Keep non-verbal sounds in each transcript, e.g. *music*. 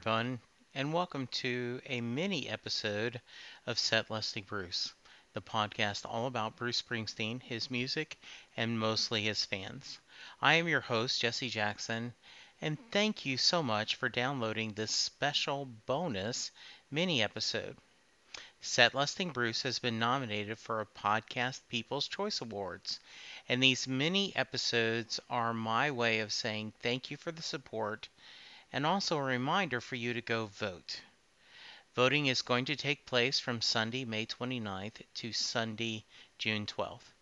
Everyone, and welcome to a mini episode of Set Lusting Bruce, the podcast all about Bruce Springsteen, his music, and mostly his fans. I am your host, Jesse Jackson, and thank you so much for downloading this special bonus mini episode. Set Lusting Bruce has been nominated for a Podcast People's Choice Awards, and these mini episodes are my way of saying thank you for the support and also a reminder for you to go vote. Voting is going to take place from Sunday, May 29th to Sunday, June 12th.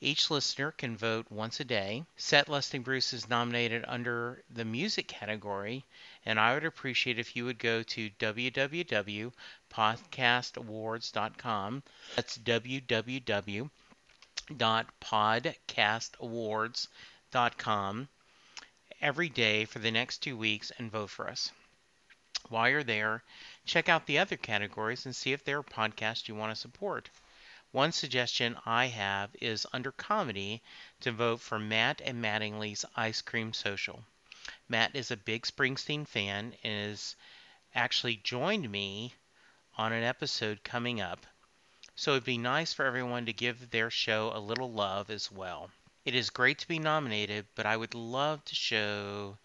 Each listener can vote once a day. Set Lusting Bruce is nominated under the music category, and I would appreciate if you would go to www.podcastawards.com. That's www.podcastawards.com every day for the next two weeks and vote for us. While you're there, check out the other categories and see if there are podcasts you want to support. One suggestion I have is under comedy to vote for Matt and Mattingly's Ice Cream Social. Matt is a big Springsteen fan and has actually joined me on an episode coming up. So it'd be nice for everyone to give their show a little love as well. It is great to be nominated, but I would love to show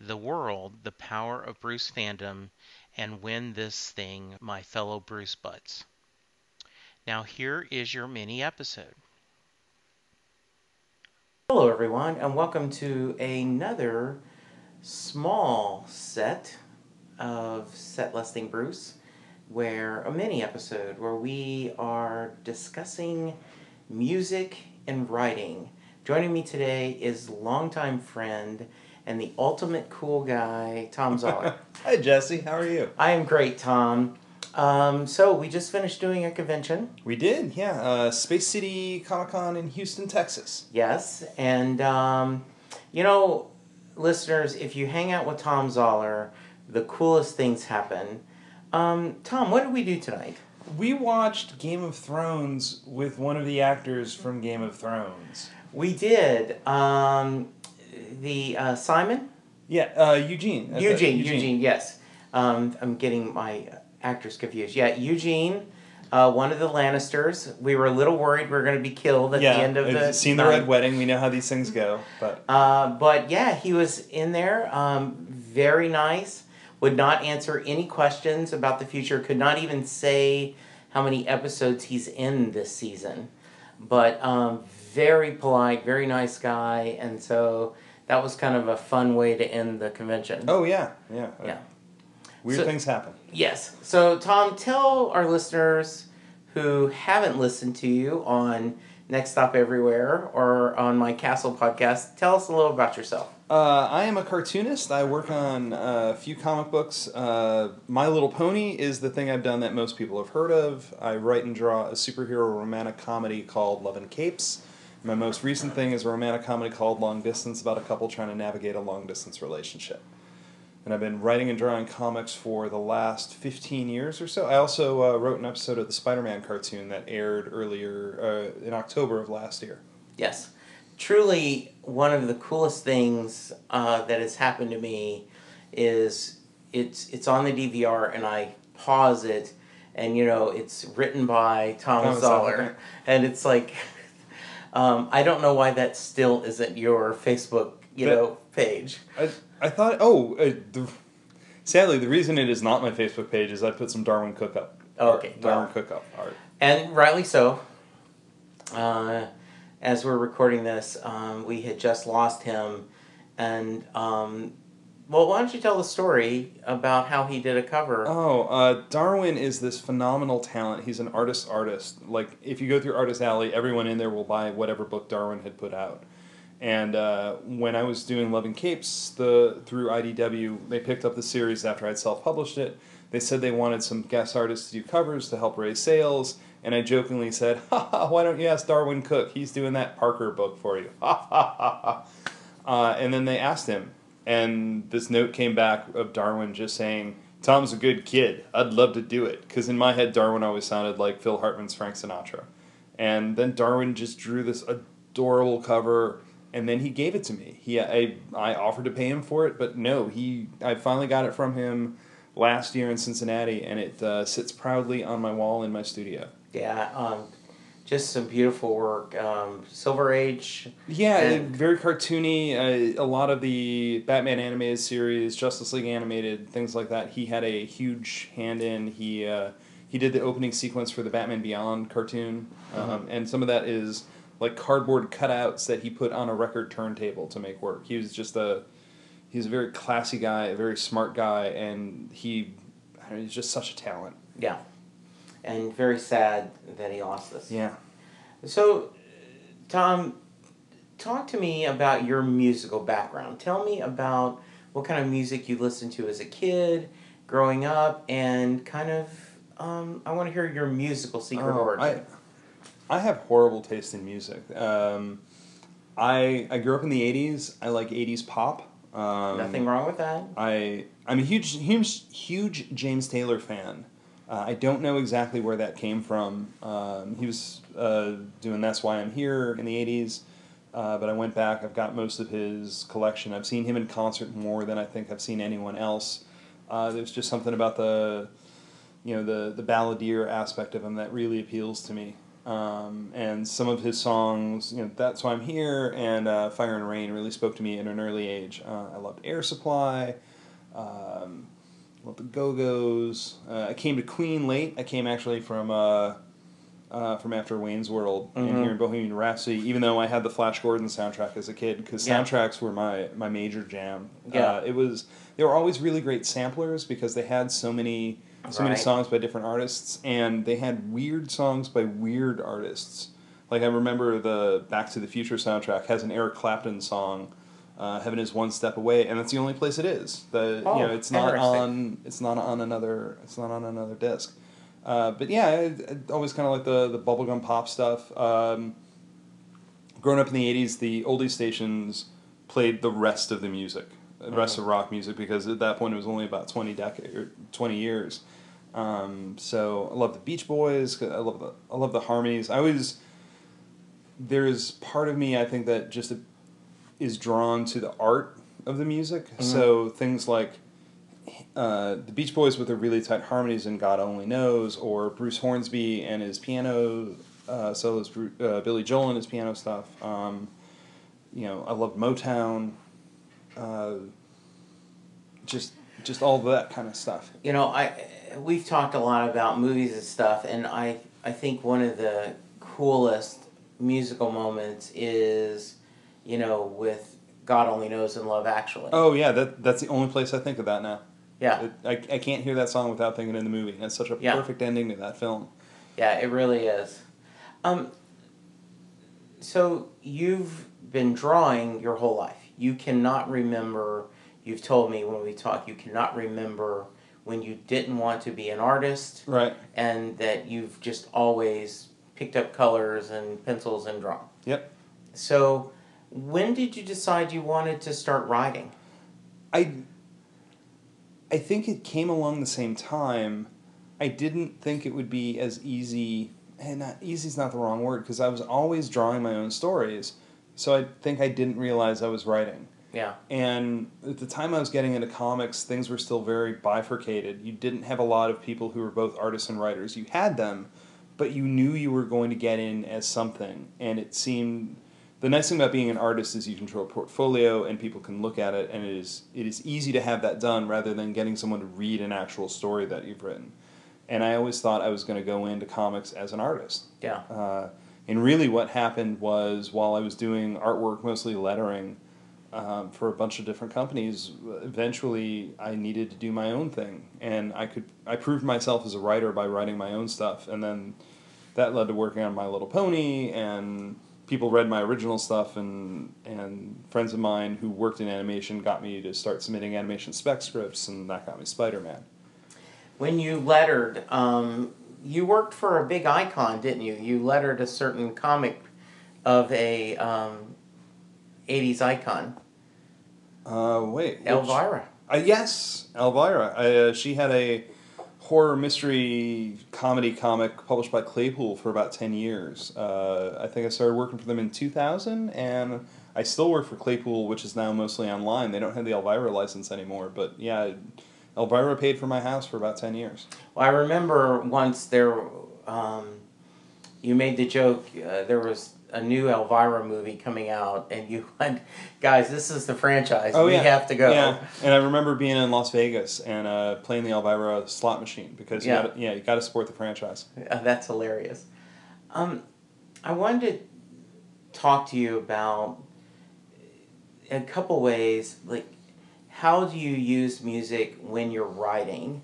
the world the power of Bruce fandom and win this thing, my fellow Bruce Butts. Now, here is your mini episode. Hello, everyone, and welcome to another small set of Set Lusting Bruce, where a mini episode where we are discussing music and writing. Joining me today is longtime friend and the ultimate cool guy, Thom Zahler. *laughs* Hi, Jesse. How are you? I am great, Thom. Um, so we just finished doing a convention. We did, yeah. Uh, Space City Comic Con in Houston, Texas. Yes, and um, you know, listeners, if you hang out with Thom Zahler, the coolest things happen. Um, Thom, what did we do tonight? We watched Game of Thrones with one of the actors from Game of Thrones. We did. Um, the uh, Simon. Yeah, uh, Eugene. Eugene, Eugene. Eugene. Yes. Um, I'm getting my actors confused. Yeah, Eugene. Uh, one of the Lannisters. We were a little worried we were going to be killed at yeah, the end of the. Seen the Red Wedding. We know how these things go, but. Uh, but yeah, he was in there. Um, very nice. Would not answer any questions about the future. Could not even say how many episodes he's in this season. But um, very polite, very nice guy, and so that was kind of a fun way to end the convention. Oh yeah, yeah, yeah. Weird so, things happen. Yes. So Thom, tell our listeners who haven't listened to you on Next Stop Everywhere or on my Castle podcast, tell us a little about yourself. Uh, I am a cartoonist. I work on a few comic books. Uh, my Little Pony is the thing I've done that most people have heard of. I write and draw a superhero romantic comedy called Love and Capes. My most recent thing is a romantic comedy called Long Distance about a couple trying to navigate a long distance relationship. And I've been writing and drawing comics for the last 15 years or so. I also uh, wrote an episode of the Spider Man cartoon that aired earlier uh, in October of last year. Yes. Truly, one of the coolest things uh, that has happened to me is it's, it's on the DVR and I pause it and you know it's written by Thomas, Thomas Zahler, and it's like *laughs* um, I don't know why that still isn't your Facebook, you but know, page. I, I thought, oh, uh, the, sadly, the reason it is not my Facebook page is I put some Darwyn Cooke up. Oh, okay, Darwyn well, Cooke up art, and rightly so. Uh, as we're recording this, um, we had just lost him, and um, well, why don't you tell the story about how he did a cover? Oh, uh, Darwyn is this phenomenal talent. He's an artist artist. Like, if you go through Artist Alley, everyone in there will buy whatever book Darwyn had put out. And uh, when I was doing Love and Capes the through IDW, they picked up the series after I'd self published it. They said they wanted some guest artists to do covers to help raise sales. And I jokingly said, *laughs* ha ha, why don't you ask Darwyn Cooke? He's doing that Parker book for you. Ha ha ha ha. And then they asked him, and this note came back of Darwyn just saying, Thom's a good kid. I'd love to do it. Because in my head, Darwyn always sounded like Phil Hartman's Frank Sinatra. And then Darwyn just drew this adorable cover. and then he gave it to me. He I I offered to pay him for it, but no, he I finally got it from him last year in Cincinnati, and it uh, sits proudly on my wall in my studio. Yeah, um, just some beautiful work. Um, Silver Age. Yeah, And- very cartoony. Uh, a lot of the Batman animated series, Justice League animated, things like that. He had a huge hand in. He uh, he did the opening sequence for the Batman Beyond cartoon, um, and some of that is like cardboard cutouts that he put on a record turntable to make work. He was just a he's a very classy guy, a very smart guy, and he I know, he's just such a talent. Yeah, and very sad that he lost this. Yeah. So, Thom, talk to me about your musical background. Tell me about what kind of music you listened to as a kid, growing up, and kind of. Um, I want to hear your musical secret Oh, origin. I, I have horrible taste in music. Um, I I grew up in the '80s. I like '80s pop. Um, Nothing wrong with that. I I'm a huge huge huge James Taylor fan. Uh, I don't know exactly where that came from. Um, he was uh, doing "That's Why I'm Here" in the '80s, uh, but I went back. I've got most of his collection. I've seen him in concert more than I think I've seen anyone else. Uh, there's just something about the, you know, the the balladeer aspect of him that really appeals to me. Um, and some of his songs, you know, "That's Why I'm Here" and uh, "Fire and Rain" really spoke to me at an early age. Uh, I loved Air Supply. Um, loved the Go Go's. Uh, I came to Queen late. I came actually from uh, uh, from after Wayne's World and Mhm. here in Bohemian Rhapsody. Even though I had the Flash Gordon soundtrack as a kid, because Yeah. soundtracks were my my major jam. Yeah. Uh, it was. They were always really great samplers because they had so many so many songs by different artists, and they had weird songs by weird artists. Like I remember the Back to the Future soundtrack has an Eric Clapton song, uh, "Heaven Is One Step Away," and that's the only place it is. The Oh, you know it's not on it's not on another it's not on another disc. Uh, but yeah, I, I always kind of like the the bubblegum pop stuff. Um, growing up in the '80s, the oldie stations played the rest of the music, the rest of rock music, because at that point it was only about twenty decade or twenty years. Um, so I love the Beach Boys. I love the I love the harmonies. I always there's part of me I think that just is drawn to the art of the music. So things like uh, the Beach Boys with their really tight harmonies and God Only Knows, or Bruce Hornsby and his piano uh, solos, uh, Billy Joel and his piano stuff. Um, you know, I love Motown. Uh, just just all that kind of stuff. You know, I we've talked a lot about movies and stuff, and I I think one of the coolest musical moments is, you know, with God Only Knows and Love Actually. Oh yeah, that that's the only place I think of that now. yeah, It, I, I can't hear that song without thinking of the movie. It's such a Yeah. perfect ending to that film. yeah, it really is. Um. So you've been drawing your whole life. You cannot remember. You've told me when we talk, you cannot remember when you didn't want to be an artist. Right. and that you've just always picked up colors and pencils and drawn. Yep. So, when did you decide you wanted to start writing? I I think it came along the same time. I didn't think it would be as easy, and not easy is not the wrong word because I was always drawing my own stories. So I think I didn't realize I was writing. Yeah. And at the time I was getting into comics, things were still very bifurcated. You didn't have a lot of people who were both artists and writers. You had them, but you knew you were going to get in as something. And it seemed the nice thing about being an artist is you control a portfolio and people can look at it and it is it is easy to have that done rather than getting someone to read an actual story that you've written. And I always thought I was going to go into comics as an artist. Yeah. Uh, and really, what happened was while I was doing artwork, mostly lettering, um, for a bunch of different companies, eventually I needed to do my own thing, and I could I proved myself as a writer by writing my own stuff, and then that led to working on My Little Pony, and people read my original stuff, and and friends of mine who worked in animation got me to start submitting animation spec scripts, and that got me Spider Man. When you lettered, um, you worked for a big icon, didn't you? You lettered a certain comic of a um, 80s icon, Uh, wait, which- Elvira. Uh, yes, Elvira. Uh, she had a horror mystery comedy comic published by Claypool for about 10 years. Uh, I think I started working for them in 2000, and I still work for Claypool, which is now mostly online. They don't have the Elvira license anymore, but yeah, Elvira paid for my house for about ten years. Well, I remember once there, um, you made the joke. Uh, there was a new Elvira movie coming out, and you *laughs* went, guys, this is the franchise. Oh we yeah, have to go. Yeah, and I remember being in Las Vegas and uh, playing the Elvira slot machine because you Yeah. gotta, yeah, you got to support the franchise. Uh, that's hilarious. Um, I wanted to talk to you about a couple ways, like how do you use music when you're writing?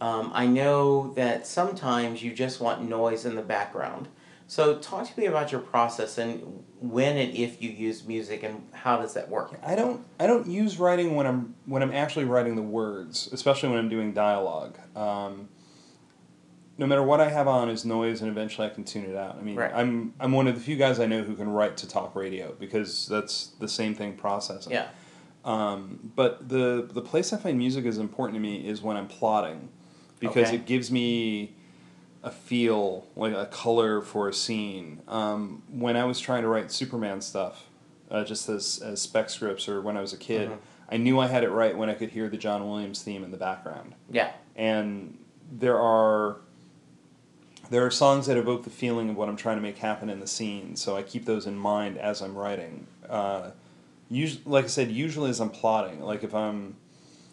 Um, I know that sometimes you just want noise in the background. So talk to me about your process and when and if you use music and how does that work? I don't I don't use writing when I'm when I'm actually writing the words, especially when I'm doing dialogue. Um, no matter what I have on is noise, and eventually I can tune it out. I mean, Right. I'm I'm one of the few guys I know who can write to talk radio because that's the same thing processing. Yeah. Um, but the the place I find music is important to me is when I'm plotting, because Okay. it gives me a feel like a color for a scene. Um, when I was trying to write Superman stuff, uh, just as as spec scripts or when I was a kid, Mhm. I knew I had it right when I could hear the John Williams theme in the background. Yeah. And there are there are songs that evoke the feeling of what I'm trying to make happen in the scene, so I keep those in mind as I'm writing. Uh, usually, like I said, usually as I'm plotting, like if I'm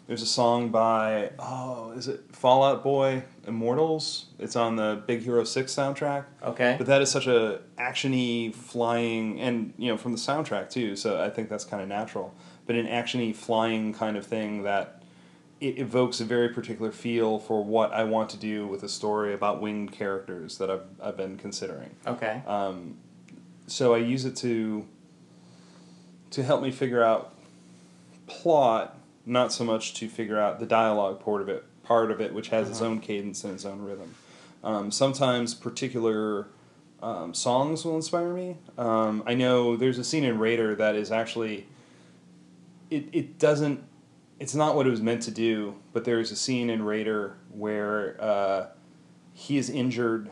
there's a song by oh is it Fall Out Boy Immortals? It's on the Big Hero Six soundtrack. Okay. But that is such a actiony flying, and you know from the soundtrack too. So I think that's kind of natural. But an actiony flying kind of thing that it evokes a very particular feel for what I want to do with a story about winged characters that I've I've been considering. Okay. Um, so I use it to to help me figure out plot, not so much to figure out the dialogue part of it, part of it, which has its Uh-huh. own cadence and its own rhythm. Um, sometimes particular um, songs will inspire me. Um, I know there's a scene in Raider that is actually it, it doesn't it's not what it was meant to do, but there's a scene in Raider where uh, he is injured.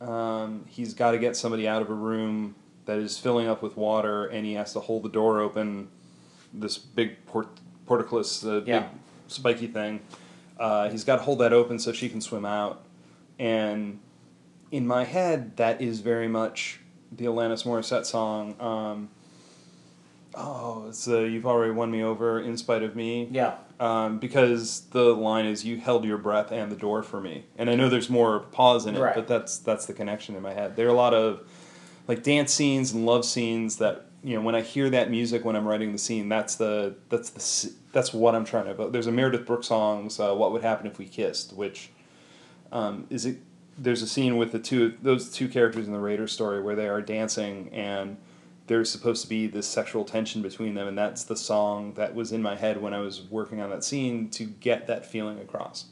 Um, he's got to get somebody out of a room that is filling up with water, and he has to hold the door open. This big port- portcullis, the Yeah. big spiky thing. Uh, he's got to hold that open so she can swim out. And in my head, that is very much the Alanis Morissette song. Um, oh, it's uh, "You've Already Won Me Over" in spite of me Yeah. um, because the line is "You held your breath and the door for me," and I know there's more pause in it, Right. but that's that's the connection in my head. There are a lot of like dance scenes and love scenes that you know when I hear that music when I'm writing the scene, that's the that's the that's what I'm trying to. There's a Meredith Brooks songs, uh, "What Would Happen If We Kissed," which um, is it. There's a scene with the two those two characters in the Raiders story where they are dancing and there's supposed to be this sexual tension between them, and that's the song that was in my head when I was working on that scene to get that feeling across.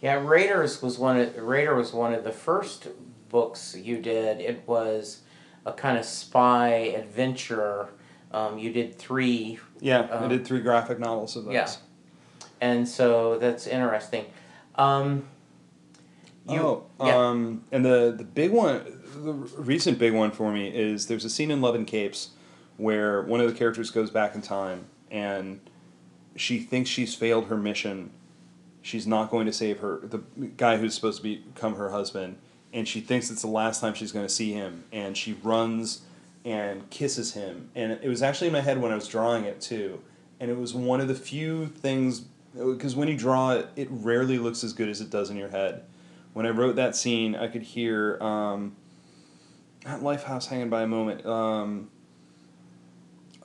Yeah, Raiders was one of Raider was one of the first books you did. It was a kind of spy adventure. Um, you did three, Yeah, I Um, did three graphic novels of those. yeah. and so that's interesting. Um, you, oh, yeah. um, and the the big one, the recent big one for me is there's a scene in Love and Capes where one of the characters goes back in time and she thinks she's failed her mission. She's not going to save her the guy who's supposed to become her husband, and she thinks it's the last time she's going to see him, and she runs and kisses him. And it was actually in my head when I was drawing it too, and it was one of the few things because when you draw it, it rarely looks as good as it does in your head. When I wrote that scene, I could hear um, Lifehouse hanging by a moment. Um,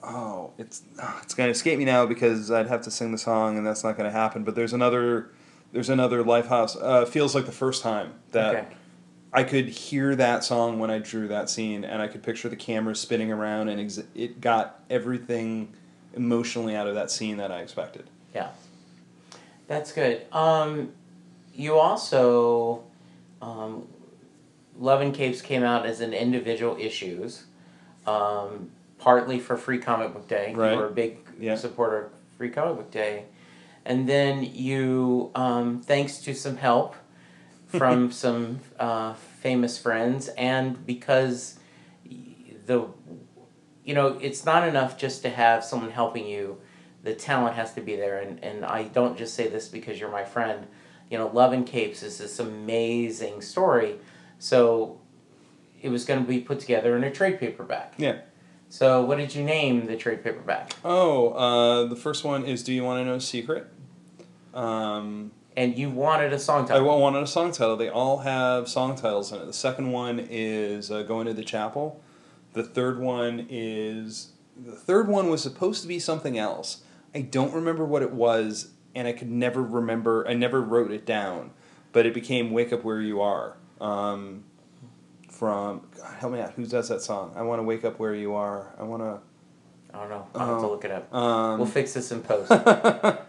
oh, it's ah, it's gonna escape me now because I'd have to sing the song, and that's not gonna happen. But there's another there's another Lifehouse. Uh, feels like the first time that Okay. I could hear that song when I drew that scene, and I could picture the camera spinning around, and ex- it got everything emotionally out of that scene that I expected. Yeah, that's good. Um, you also, um, Love and Capes came out as an individual issues, um, partly for Free Comic Book Day. Right. You were a big Yeah. supporter of Free Comic Book Day. And then you, um, thanks to some help from some uh, famous friends, and because the you know, it's not enough just to have someone helping you. The talent has to be there, and, and I don't just say this because you're my friend. You know, Love and Capes is this amazing story. So it was going to be put together in a trade paperback. Yeah. So what did you name the trade paperback? Oh, uh, the first one is "Do You Want to Know a Secret?" Um, And you wanted a song title. I wanted a song title. They all have song titles in it. The second one is uh, "Going to the Chapel." The third one is the third one was supposed to be something else. I don't remember what it was, and I could never remember. I never wrote it down, but it became "Wake Up Where You Are." Um, from God, help me out. Who does that song? I want to wake up where you are. I want to. I don't know. I'll have to Oh. look it up. Um, We'll fix this in post. *laughs*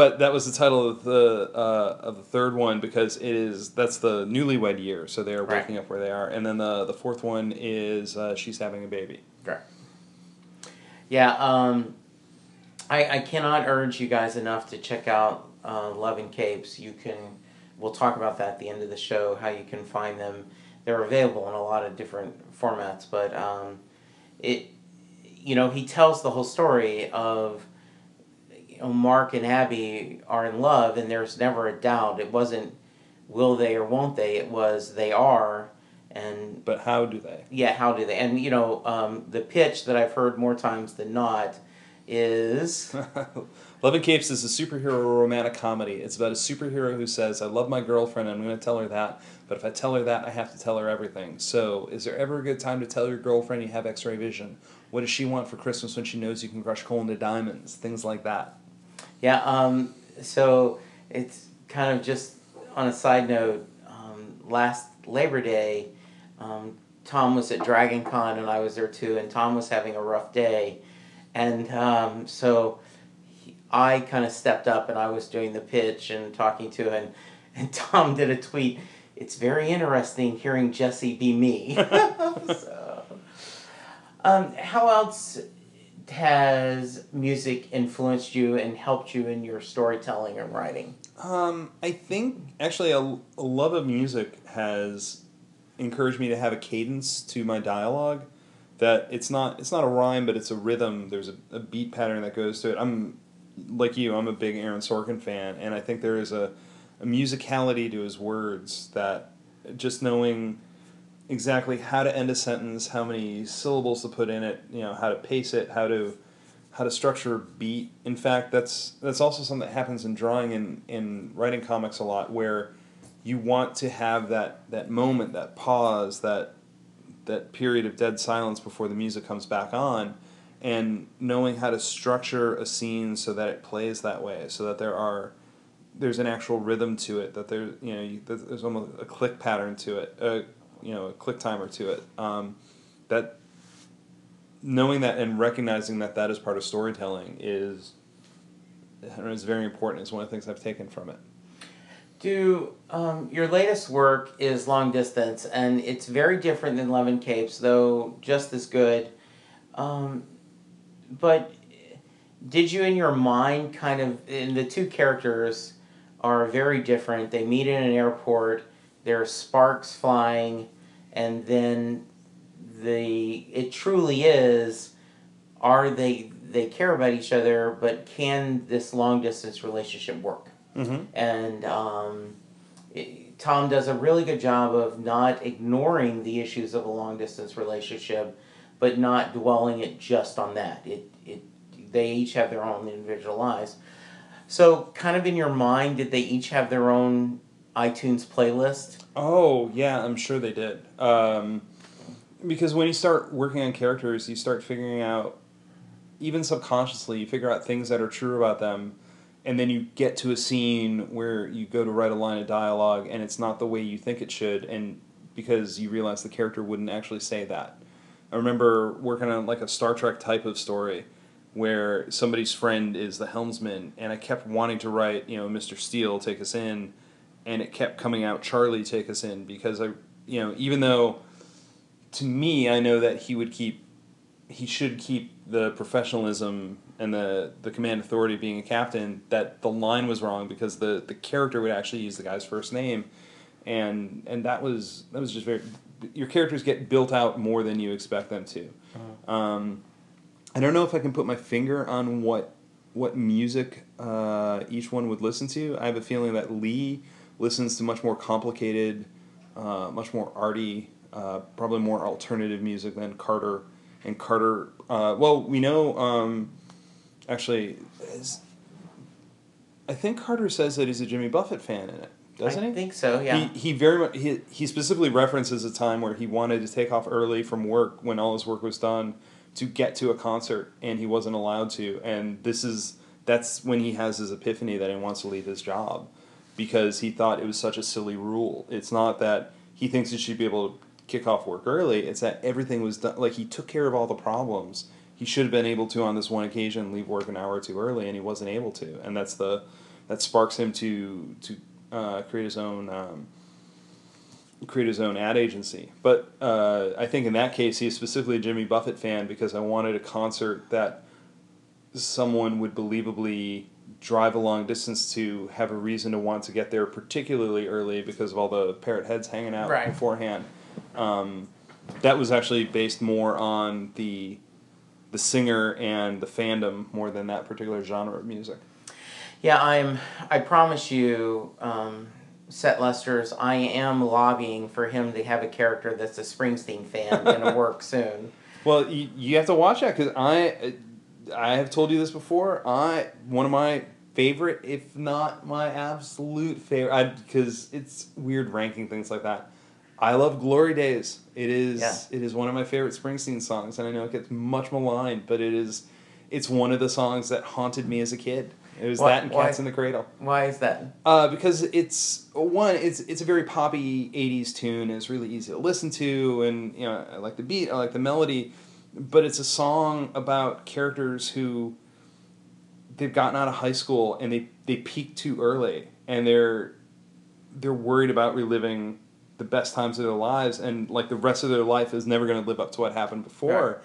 but that was the title of the uh, of the third one because it is that's the newlywed year, so they are Right. waking up where they are, and then the the fourth one is uh, she's having a baby. Right. Yeah, um, I, I cannot urge you guys enough to check out uh, Love and Capes. You can, we'll talk about that at the end of the show, how you can find them. They're available in a lot of different formats, but um, it, you know, he tells the whole story of, Mark and Abby are in love, and there's never a doubt. It wasn't will they or won't they, it was they are, and But how do they? yeah, how do they? And you know, um, the pitch that I've heard more times than not is *laughs* Love and Capes is a superhero romantic comedy. It's about a superhero who says, "I love my girlfriend. I'm going to tell her that, but if I tell her that, I have to tell her everything." So, is there ever a good time to tell your girlfriend you have X-ray vision? What does she want for Christmas when she knows you can crush coal into diamonds? Things like that. Yeah. Um, so it's kind of just on a side note. Um, last Labor Day, um, Thom was at Dragon Con and I was there too, and Thom was having a rough day, and um, so he, I kind of stepped up and I was doing the pitch and talking to him, *laughs* and Thom did a tweet. It's very interesting hearing Jesse be me. *laughs* so, um, how else has music influenced you and helped you in your storytelling and writing? Um, I think actually a, a love of music has encouraged me to have a cadence to my dialogue. That it's not it's not a rhyme, but it's a rhythm. There's a, a beat pattern that goes to it. I'm like you. I'm a big Aaron Sorkin fan, and I think there is a, a musicality to his words that just knowing exactly how to end a sentence, how many syllables to put in it, you know, how to pace it, how to how to structure beat. In fact, that's that's also something that happens in drawing and in writing comics a lot, where you want to have that that moment, that pause, that that period of dead silence before the music comes back on, and knowing how to structure a scene so that it plays that way, so that there are there's an actual rhythm to it, that there you know you, there's almost a click pattern to it, you know a click timer to it. Um, that knowing that and recognizing that that is part of storytelling is is very important. It's one of the things I've taken from it. Do um, your latest work is long distance, and it's very different than Love and Capes, though just as good. Um, but did you, in your mind, kind of, the two characters are very different. They meet in an airport. There are sparks flying, and then the it truly is. Are they they care about each other, but can this long distance relationship work? Mm-hmm. and um, it, Thom does a really good job of not ignoring the issues of a long distance relationship, but not dwelling it just on that. It it they each have their own individual lives. So, kind of in your mind, did they each have their own iTunes playlist? Oh yeah, I'm sure they did. Um, because when you start working on characters, you start figuring out, even subconsciously, you figure out things that are true about them, and then you get to a scene where you go to write a line of dialogue, and it's not the way you think it should, and because you realize the character wouldn't actually say that. I remember working on like a Star Trek type of story where somebody's friend is the helmsman, and I kept wanting to write, you know, Mr. Steele take us in, and it kept coming out Charlie take us in because I, you know, even though to me I know that he would keep, he should keep the professionalism and the the command authority of being a captain. That the line was wrong because the the character would actually use the guy's first name, and and that was that was just very. Your characters get built out more than you expect them to. Um, I don't know if I can put my finger on what what music uh, each one would listen to. I have a feeling that Lee listens to much more complicated, uh, much more arty, uh, probably more alternative music than Carter. And Carter, uh, well, we know um, actually, is, I think Carter says that he's a Jimmy Buffett fan in it, doesn't he? I he? think so. Yeah. He, he very much he, he specifically references a time where he wanted to take off early from work when all his work was done to get to a concert and he wasn't allowed to and this is that's when he has his epiphany that he wants to leave his job because he thought it was such a silly rule. It's not that he thinks he should be able to kick off work early. It's that everything was done like he took care of all the problems. He should have been able to on this one occasion leave work an hour or two early and he wasn't able to and that's the that sparks him to to uh, create his own um, create his own ad agency. But uh, I think in that case, he's specifically a Jimmy Buffett fan because I wanted a concert that someone would believably drive a long distance to have a reason to want to get there particularly early because of all the parrot heads hanging out Right. beforehand. Um, that was actually based more on the the singer and the fandom more than that particular genre of music. Yeah, I'm. I promise you, um, Set Lester's. I am lobbying for him to have a character that's a Springsteen fan in a *laughs* work soon. Well, you, you have to watch that because I I have told you this before. I one of my favorite, if not my absolute favorite, because it's weird ranking things like that. I love "Glory Days." It is Yeah. it is one of my favorite Springsteen songs, and I know it gets much maligned, but it is it's one of the songs that haunted me as a kid. It was Why- that and why- "Cats in the Cradle." Why is that? Uh, because it's one, it's it's a very poppy '80s tune. And it's really easy to listen to, and you know, I like the beat, I like the melody, but it's a song about characters who they've gotten out of high school and they they peak too early, and they're they're worried about reliving the best times of their lives, and like the rest of their life is never going to live up to what happened before.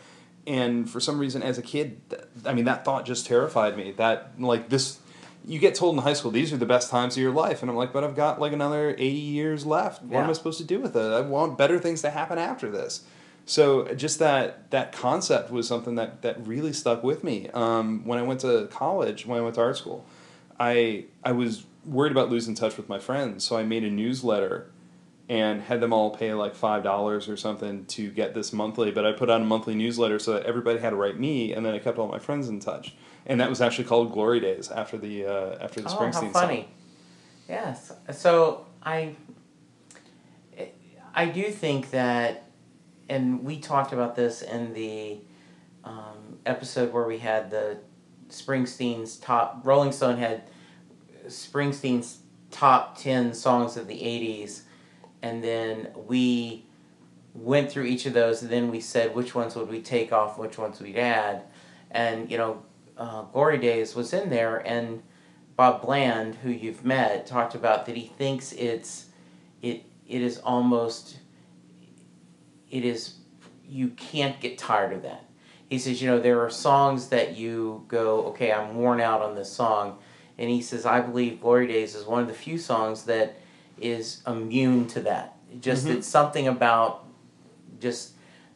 And for some reason, as a kid, th- I mean, that thought just terrified me. That like this you get told in high school these are the best times of your life and i'm like but i've got like another 80 years left what am i supposed to do with it i want better things to happen after this so just that that concept was something that that really stuck with me um, when i went to college when i went to art school i i was worried about losing touch with my friends so i made a newsletter and had them all pay like five dollars or something to get this monthly but i put out a monthly newsletter so that everybody had to write me and then i kept all my friends in touch and that was actually called glory days after the uh, after the Oh, springsteen how funny! song Yes. So I, I do think that, and we talked about this in the um, episode where we had the Springsteen's top. Rolling Stone had Springsteen's top ten songs of the '80s, and then we went through each of those, and then we said which ones would we take off, which ones we'd add, and you know, uh, Glory Days was in there, and Bob Bland, who you've met, talked about that he thinks it's it it is almost it is you can't get tired of that. He says, you know, there are songs that you go, okay, I'm worn out on this song. And he says, I believe Glory Days is one of the few songs that is immune to that. Just Mhm. it's something about just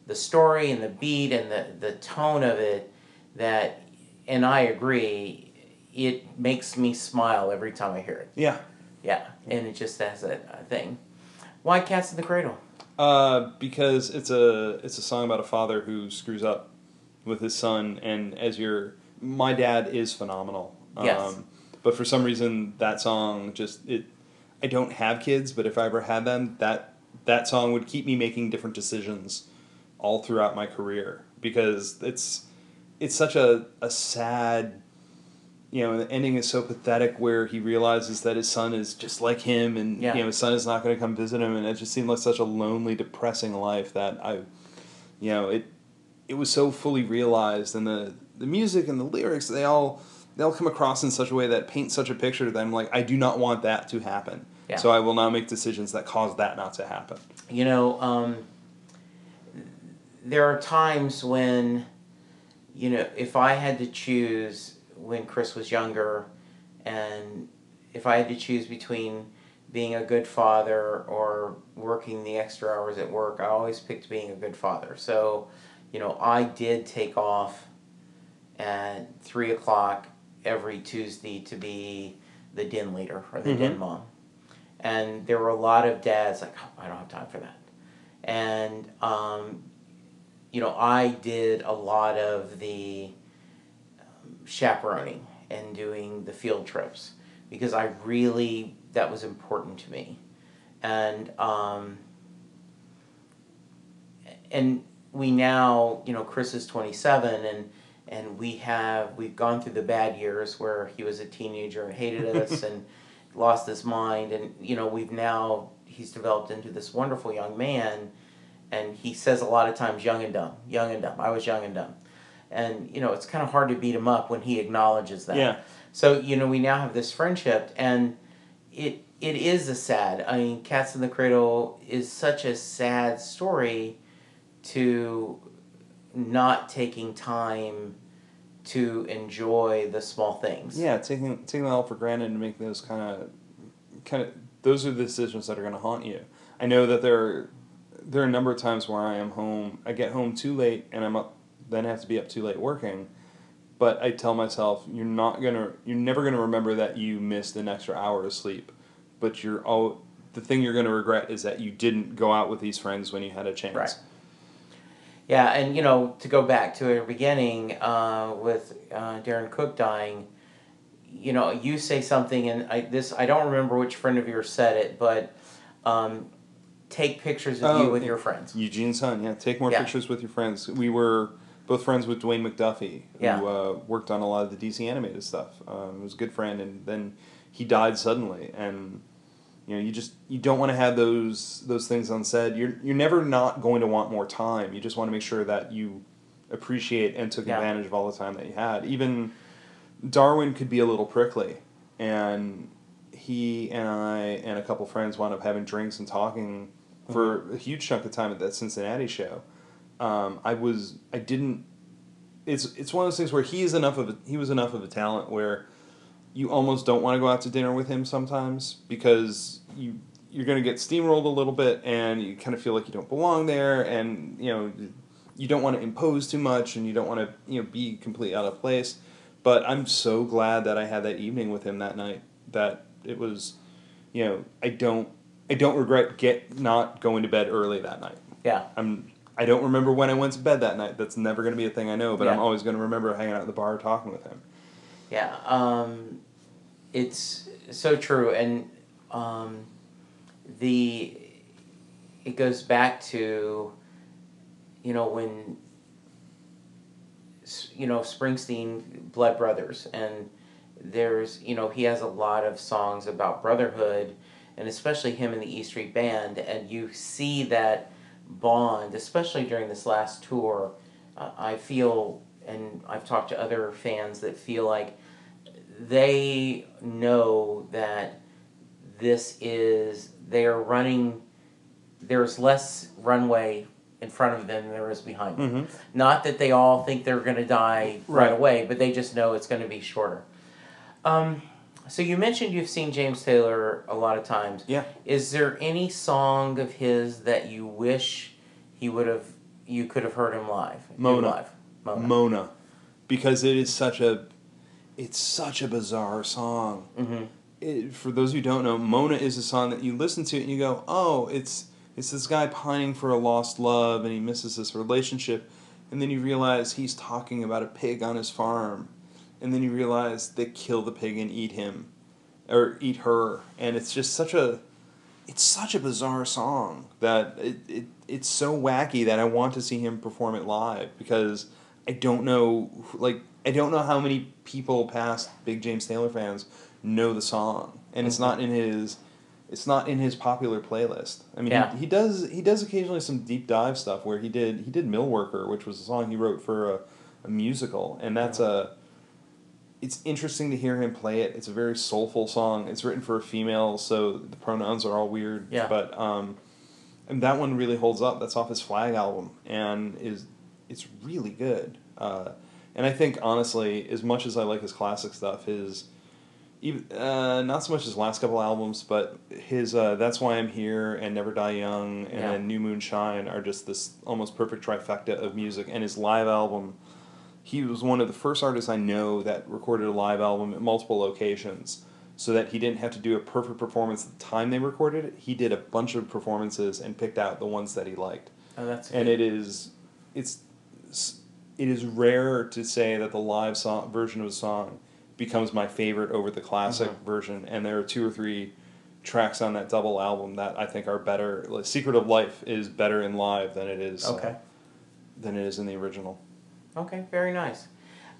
the story and the beat and the, the tone of it that and I agree, it makes me smile every time I hear it. yeah Yeah. And it just has a, a thing. Why Cats in the Cradle? Uh, because it's a it's a song about a father who screws up with his son, and as your my dad is phenomenal. Yes. Um, but for some reason, that song just it. I don't have kids, but if I ever had them, that that song would keep me making different decisions all throughout my career because it's it's such a a sad you know, the ending is so pathetic where he realizes that his son is just like him and Yeah. you know his son is not going to come visit him and it just seemed like such a lonely depressing life that I you know, it it was so fully realized and the the music and the lyrics they all they all come across in such a way that paint such a picture that I'm like I do not want that to happen. Yeah. So I will now make decisions that cause that not to happen. You know, um, there are times when, you know, if I had to choose when Chris was younger, and if I had to choose between being a good father or working the extra hours at work, I always picked being a good father. So, you know, I did take off at three o'clock every Tuesday to be the din leader or the Mhm. din mom. And there were a lot of dads like, oh, I don't have time for that. And, um, you know, I did a lot of the chaperoning and doing the field trips because I really, that was important to me. And, um, and we now, you know, Chris is 27 and, and we have, we've gone through the bad years where he was a teenager and hated *laughs* us and lost his mind. And, you know, we've now, he's developed into this wonderful young man. And he says a lot of times, young and dumb, young and dumb. I was young and dumb. And, you know, it's kind of hard to beat him up when he acknowledges that. Yeah. So, you know, we now have this friendship and it, it is a sad, I mean, Cats in the Cradle is such a sad story to not taking time to enjoy the small things. Yeah, taking taking that all for granted and making those kind of kind of those are the decisions that are going to haunt you. I know that there are, there are a number of times where I am home, I get home too late, and I'm up, then have to be up too late working. But I tell myself, you're not gonna, you're never gonna remember that you missed an extra hour of sleep. But you're all, the thing you're gonna regret is that you didn't go out with these friends when you had a chance. Right. Yeah, and you know, to go back to the beginning uh, with uh, Darwyn Cooke dying, you know, you say something, and I this I don't remember which friend of yours said it, but um, take pictures of Oh, you with your friends. Eugene's son, yeah. Take more Yeah. pictures with your friends. We were both friends with Dwayne McDuffie, who Yeah. uh, worked on a lot of the DC animated stuff. Um, he was a good friend, and then he died suddenly. And you know, you just you don't want to have those those things unsaid. You're you're never not going to want more time. You just want to make sure that you appreciate and took Yeah. advantage of all the time that you had. Even Darwyn could be a little prickly, and he and I and a couple friends wound up having drinks and talking for a huge chunk of time at that Cincinnati show. Um, I was I didn't. It's it's one of those things where he is enough of a, he was enough of a talent where you almost don't want to go out to dinner with him sometimes because you you're going to get steamrolled a little bit and you kind of feel like you don't belong there and you know you don't want to impose too much and you don't want to you know be completely out of place but i'm so glad that i had that evening with him that night that it was you know i don't i don't regret get not going to bed early that night Yeah, i'm i don't remember when i went to bed that night that's never going to be a thing i know but i'm always going to remember hanging out at the bar talking with him yeah. Um, it's so true, and um, the it goes back to you know when you know Springsteen Blood Brothers and there's you know he has a lot of songs about brotherhood and especially him and the E Street Band and you see that bond especially during this last tour uh, I feel and I've talked to other fans that feel like they know that this is they are running there's less runway in front of them than there is behind them mm-hmm. not that they all think they're going to die right. Right. away, but they just know it's going to be shorter. Um, so you mentioned you've seen James Taylor a lot of times. Yeah. Is there any song of his that you wish he would have you could have heard him live? Mona. Live. Mona. Mona, because it is such a, it's such a bizarre song. hmm It, for those who don't know, Mona is a song that you listen to and you go, oh, it's it's this guy pining for a lost love and he misses this relationship, and then you realize he's talking about a pig on his farm, and then you realize they kill the pig and eat him, or eat her, and it's just such a, it's such a bizarre song that it, it it's so wacky that I want to see him perform it live because I don't know like I don't know how many people past big James Taylor fans know the song and it's Mhm. not in his it's not in his popular playlist. I mean Yeah. he, he does he does occasionally some deep dive stuff where he did he did Mill Worker which was a song he wrote for a, a musical and that's a it's interesting to hear him play it. It's a very soulful song. It's written for a female, so the pronouns are all weird. Yeah. But um, and that one really holds up. That's off his Flag album, and is it's really good. Uh, and I think honestly, as much as I like his classic stuff, his even uh, not so much his last couple albums, but his uh, "That's Why I'm Here" and "Never Die Young" and Yeah. then "New Moon Shine" are just this almost perfect trifecta of music. And his live album, he was one of the first artists I know that recorded a live album at multiple locations so that he didn't have to do a perfect performance at the time they recorded it. He did a bunch of performances and picked out the ones that he liked. Oh, that's and good. it is it's it is rare to say that the live song version of a song becomes my favorite over the classic Mhm. version and there are two or three tracks on that double album that I think are better like Secret of Life is better in live than it is uh, Okay. than it is in the original. Okay, very nice.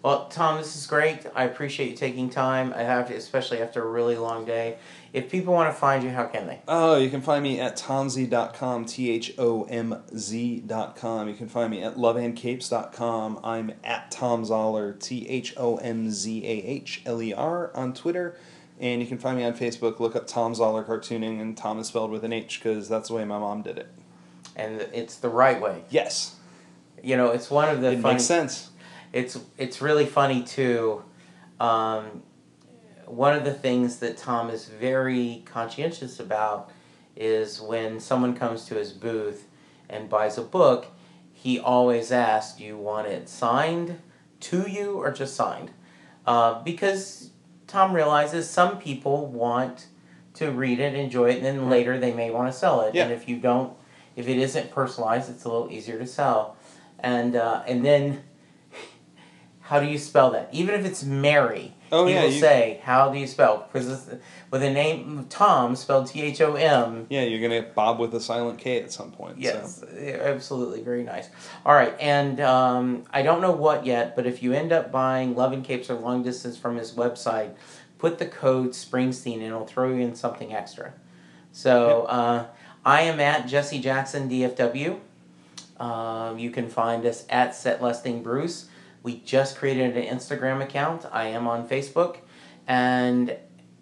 Well, Thom, this is great. I appreciate you taking time. I have, especially after a really long day. If people want to find you, how can they? Oh, you can find me at thomz.com, T H O M Z.com. You can find me at loveandcapes.com. I'm at Thom Zahler, T H O M Z A H L E R on Twitter. And you can find me on Facebook. Look up Thom Zahler Cartooning, and Thom is spelled with an H because that's the way my mom did it. And it's the right way. Yes, You know, it's one of the it funny. makes sense. It's it's really funny too. Um, one of the things that Thom is very conscientious about is when someone comes to his booth and buys a book, he always asks, "Do you want it signed to you or just signed?" Uh, because Thom realizes some people want to read it, enjoy it, and then later they may want to sell it. Yeah. And if you don't, if it isn't personalized, it's a little easier to sell. And uh, and then, *laughs* how do you spell that? Even if it's Mary, Oh, he yeah, will you- say, "How do you spell?" Because with a name Thom spelled T H O M. Yeah, you're going to get Bob with a silent K at some point. Yes, So. absolutely, very nice. All right, and um, I don't know what yet, but if you end up buying Love and Capes or Long Distance from his website, put the code Springsteen and it'll throw you in something extra. So uh, I am at Jesse Jackson DFW. Um, you can find us at Set Bruce. We just created an Instagram account. I am on Facebook, and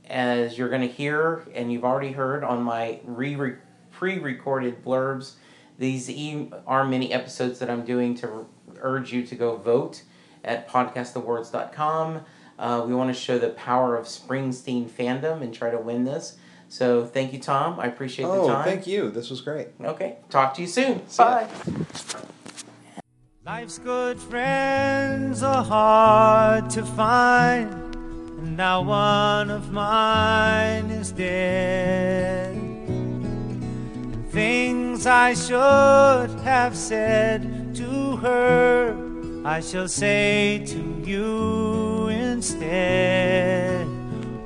as you're going to hear, and you've already heard on my re pre-recorded blurbs, these e- are many episodes that I'm doing to urge you to go vote at podcastawards.com. Uh, we want to show the power of Springsteen fandom and try to win this. So thank you, Thom. I appreciate the Oh, time. thank you. This was great. Okay, talk to you soon. See ya. Bye. Life's good friends are hard to find, and now one of mine is dead. Things I should have said to her, I shall say to you instead.